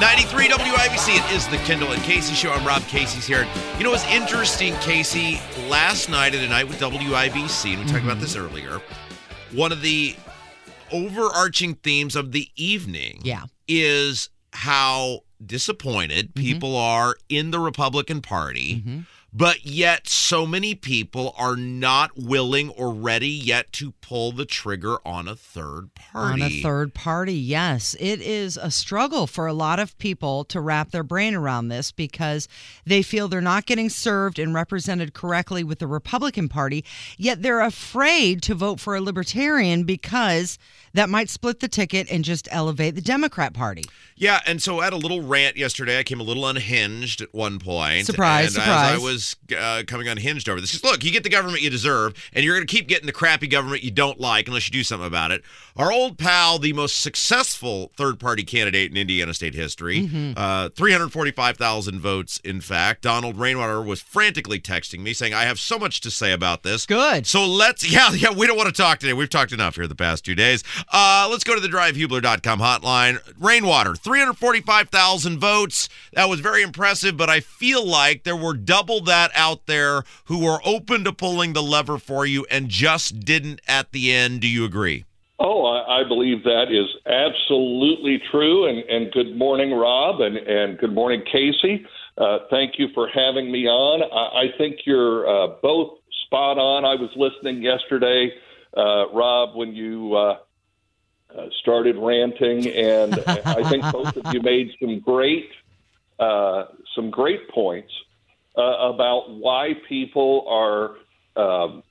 93 WIBC. It is the Kendall and Casey show. I'm Rob Casey's here. You know, it's interesting, Casey. Last night at a night with WIBC, and we talked about mm-hmm. this earlier. One of the overarching themes of the evening Yeah. is how disappointed mm-hmm. people are in the Republican Party. Mm-hmm. But yet, so many people are not willing or ready yet to pull the trigger on a third party. On a third party, yes. It is a struggle for a lot of people to wrap their brain around this because they feel they're not getting served and represented correctly with the Republican Party, yet they're afraid to vote for a libertarian because that might split the ticket and just elevate the Democrat Party. Yeah, and so had a little rant yesterday. I came a little unhinged at one point. Surprise, and surprise. As I was uh, coming unhinged over this, because look, you get the government you deserve, and you're going to keep getting the crappy government you don't like unless you do something about it. Our old pal, the most successful third party candidate in Indiana state history, Mm-hmm. uh, 345,000 votes, in fact. Donald Rainwater was frantically texting me saying, I have so much to say about this. Good. So let's, yeah, yeah, we don't want to talk today. We've talked enough here the past two days. Uh, let's go to the drivehubler.com hotline. Rainwater, 345,000 votes. That was very impressive, but I feel like there were double that out there who are open to pulling the lever for you and just didn't at the end. Do you agree? Oh, I, I believe that is absolutely true. And, and good morning, Rob, and, and good morning, Casey. Uh, thank you for having me on. I, I think you're uh, both spot on. I was listening yesterday, uh, Rob, when you uh, uh, started ranting, and I think both of you made some great, uh, some great points uh, about why people are. Um,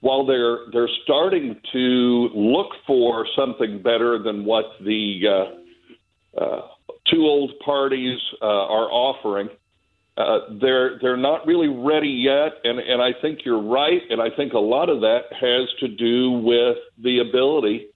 while they're they're starting to look for something better than what the uh, uh, two old parties uh, are offering, uh, they're they're not really ready yet, and and I think you're right, and I think a lot of that has to do with the ability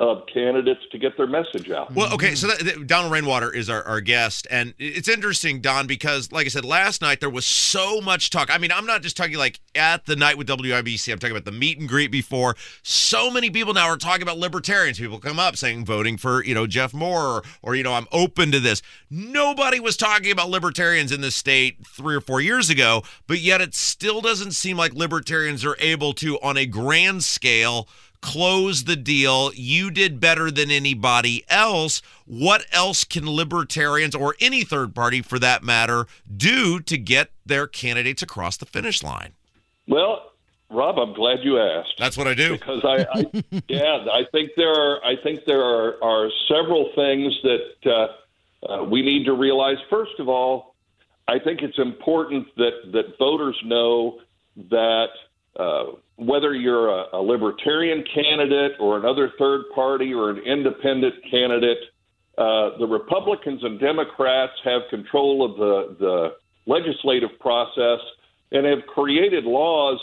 of candidates to get their message out. Well, okay, so that, that- Donald Rainwater is our, our guest, and it's interesting, Don, because like I said last night, there was so much talk. I mean, I'm not just talking like at the night with WIBC. I'm talking about the meet and greet before. So many people now are talking about libertarians. People come up saying voting for you know Jeff Maurer, or, or you know I'm open to this. Nobody was talking about libertarians in this state three or four years ago, but yet it still doesn't seem like libertarians are able to, on a grand scale close the deal. You did better than anybody else. What else can libertarians or any third party for that matter do to get their candidates across the finish line? Well, Rob, I'm glad you asked. That's what I do. because I, I yeah, I think there are I think there are, are several things that uh, uh, we need to realize. First of all, I think it's important that that voters know that uh, whether you're a, a libertarian candidate or another third party or an independent candidate, uh, the Republicans and Democrats have control of the the legislative process and have created laws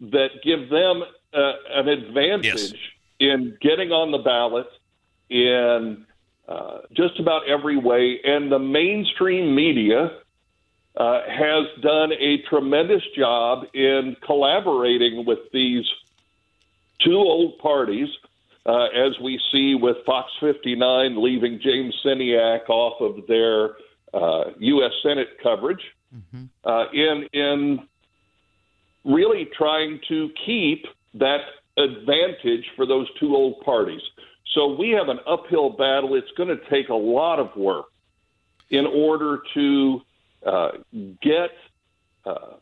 that give them uh, an advantage Yes. in getting on the ballot in uh, just about every way. And the mainstream media uh, has done a tremendous job in collaborating with these two old parties, uh, as we see with Fox 59 leaving James Sceniak off of their uh, U.S. Senate coverage, uh, in in really trying to keep that advantage for those two old parties. So we have an uphill battle. It's going to take a lot of work in order to uh, get uh,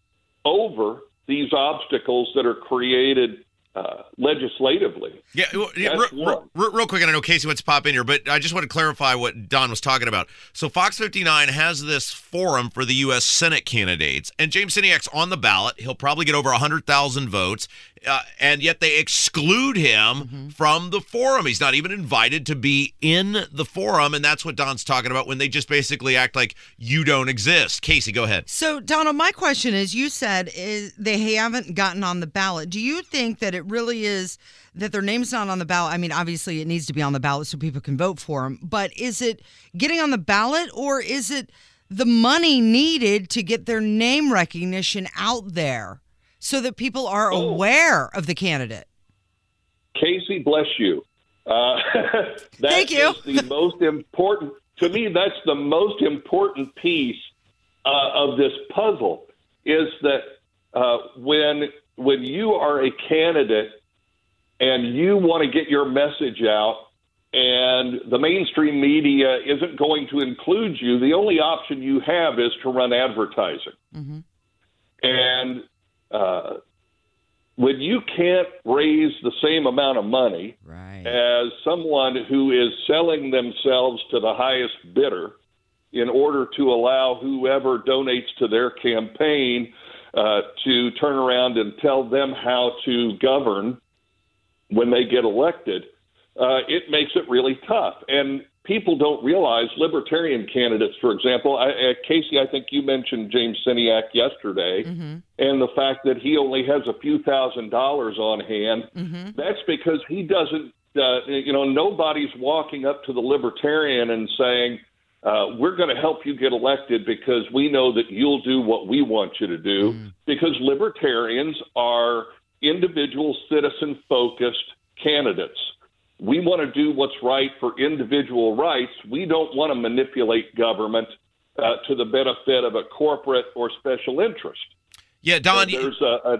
over these obstacles that are created uh, legislatively. Yeah, yeah That's real, real, real quick, and I know Casey wants to pop in here, but I just want to clarify what Don was talking about. So Fox 59 has this forum for the U.S. Senate candidates, and James Sceniak's on the ballot. He'll probably get over 100,000 votes, uh, and yet they exclude him from the forum. He's not even invited to be in the forum, and that's what Don's talking about when they just basically act like you don't exist. Casey, go ahead. So, Donald, my question is you said is they haven't gotten on the ballot. Do you think that it really is that their name's not on the ballot? I mean, obviously it needs to be on the ballot so people can vote for them, but is it getting on the ballot or is it the money needed to get their name recognition out there so that people are Oh. aware of the candidate? Casey, bless you. Uh, Thank you. is the most important. To me, that's the most important piece uh, of this puzzle. Is that uh, when when you are a candidate and you want to get your message out, and the mainstream media isn't going to include you, the only option you have is to run advertising. And uh, when you can't raise the same amount of money Right. as someone who is selling themselves to the highest bidder in order to allow whoever donates to their campaign uh, to turn around and tell them how to govern when they get elected, uh, it makes it really tough. And people don't realize libertarian candidates, for example, I, uh, Casey, I think you mentioned James Sceniak yesterday, and the fact that he only has a few thousand dollars on hand. That's because he doesn't. Uh, you know, nobody's walking up to the libertarian and saying, uh, "We're going to help you get elected because we know that you'll do what we want you to do." Because libertarians are individual citizen focused candidates. We want to do what's right for individual rights. We don't want to manipulate government uh, to the benefit of a corporate or special interest. Yeah, Don. you- There's a, a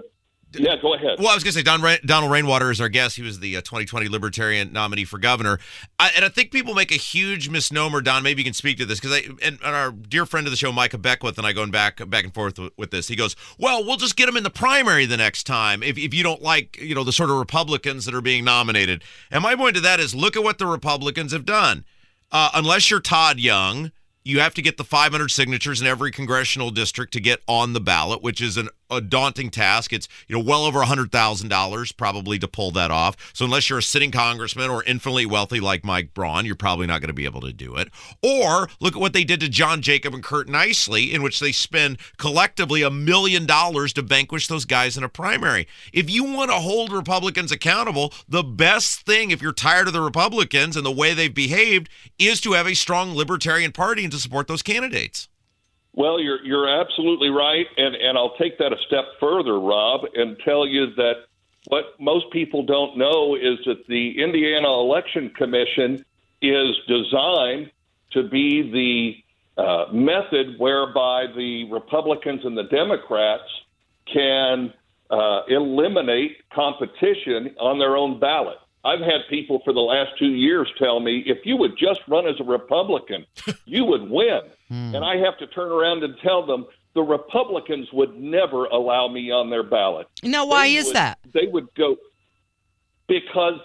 yeah. Go ahead. Well, I was going to say Don Ra- Donald Rainwater is our guest. He was the uh, 2020 Libertarian nominee for governor, I, and I think people make a huge misnomer. Don, maybe you can speak to this because I and, and our dear friend of the show, Micah Beckwith, and I going back back and forth with, with this. He goes, "Well, we'll just get him in the primary the next time if if you don't like you know the sort of Republicans that are being nominated." And my point to that is, look at what the Republicans have done. Uh, unless you're Todd Young, you have to get the 500 signatures in every congressional district to get on the ballot, which is an, a daunting task. It's you know well over $100,000 probably to pull that off. So unless you're a sitting congressman or infinitely wealthy like Mike Braun, you're probably not going to be able to do it. Or look at what they did to John Jacob and Kurt Nisly, in which they spend collectively a million dollars to vanquish those guys in a primary. If you want to hold Republicans accountable, the best thing, if you're tired of the Republicans and the way they've behaved, is to have a strong Libertarian Party and to support those candidates. Well, you're you're absolutely right, and and I'll take that a step further, Rob, and tell you that what most people don't know is that the Indiana Election Commission is designed to be the uh, method whereby the Republicans and the Democrats can uh, eliminate competition on their own ballot. I've had people for the last two years tell me if you would just run as a Republican, you would win. Hmm. And I have to turn around and tell them the Republicans would never allow me on their ballot. Now, why They is would- that? They would go because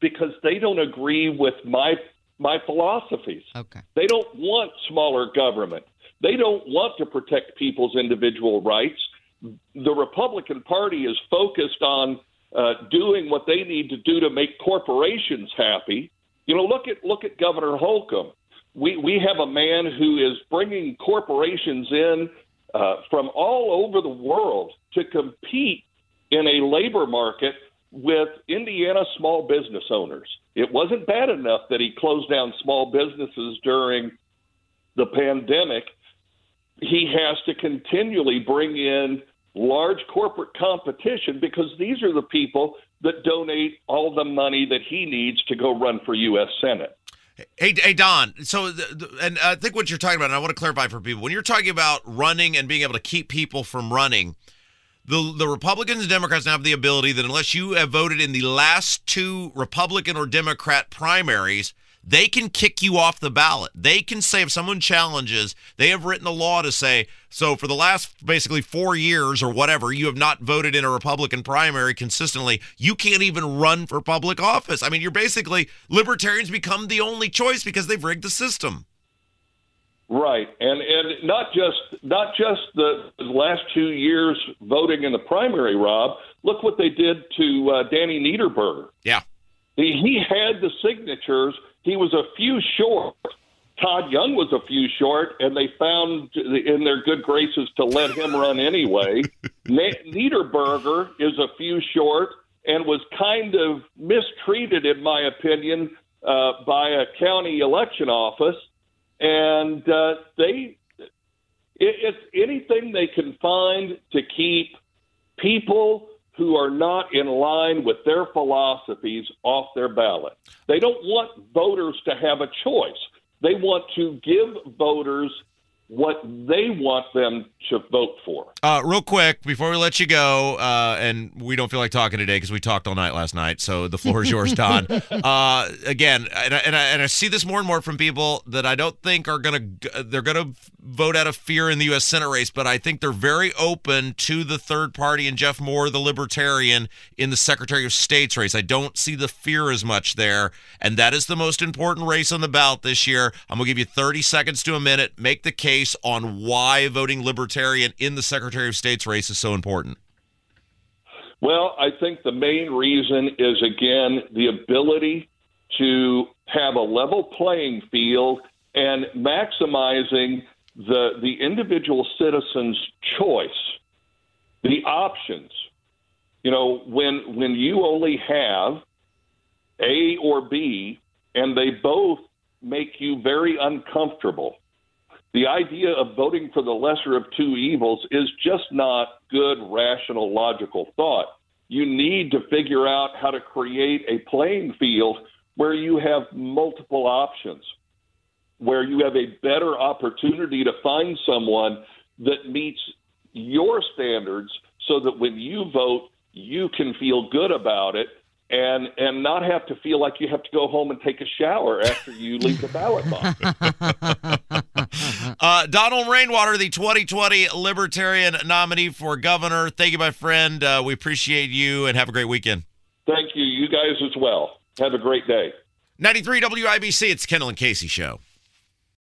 because they don't agree with my my philosophies. Okay. They don't want smaller government. They don't want to protect people's individual rights. The Republican Party is focused on uh, doing what they need to do to make corporations happy. You know, look at look at Governor Holcomb. We we have a man who is bringing corporations in uh, from all over the world to compete in a labor market with Indiana small business owners. It wasn't bad enough that he closed down small businesses during the pandemic. He has to continually bring in large corporate competition because these are the people that donate all the money that he needs to go run for U.S. Senate. Hey, hey, Don. So, the, the, and I think what you're talking about, and I want to clarify for people, when you're talking about running and being able to keep people from running, the the Republicans and Democrats now have the ability that unless you have voted in the last two Republican or Democrat primaries, they can kick you off the ballot. They can say if someone challenges, they have written a law to say, so for the last basically four years or whatever, you have not voted in a Republican primary consistently. You can't even run for public office. I mean, you're basically libertarians become the only choice because they've rigged the system. Right, and and not just not just the last two years voting in the primary, Rob. Look what they did to uh, Danny Niederberger. Yeah, he, he had the signatures. He was a few short. Todd Young was a few short, and they found in their good graces to let him run anyway. Niederberger is a few short and was kind of mistreated, in my opinion, uh, by a county election office and uh, they it, it's anything they can find to keep people who are not in line with their philosophies off their ballot. They don't want voters to have a choice. They want to give voters what they want them to vote for. Uh, real quick, before we let you go, uh, and we don't feel like talking today because we talked all night last night, so the floor is yours, Don. uh, again, and I, and, I, and I see this more and more from people that I don't think are going to they're going to vote out of fear in the U.S. Senate race, but I think they're very open to the third party and Jeff Maurer, the Libertarian, in the Secretary of State's race. I don't see the fear as much there, and that is the most important race on the ballot this year. I'm going to give you 30 seconds to a minute. Make the case on why voting Libertarian in the Secretary of State's race is so important? Well, I think the main reason is, again, the ability to have a level playing field and maximizing the, the individual citizen's choice, the options. You know, when, when you only have A or B, and they both make you very uncomfortable, the idea of voting for the lesser of two evils is just not good, rational, logical thought. You need to figure out how to create a playing field where you have multiple options, where you have a better opportunity to find someone that meets your standards so that when you vote, you can feel good about it and and not have to feel like you have to go home and take a shower after you leave the ballot box. uh, Donald Rainwater, the 2020 Libertarian nominee for governor. Thank you, my friend. Uh, we appreciate you and have a great weekend. Thank you. You guys as well. Have a great day. 93 WIBC. It's Kendall and Casey show.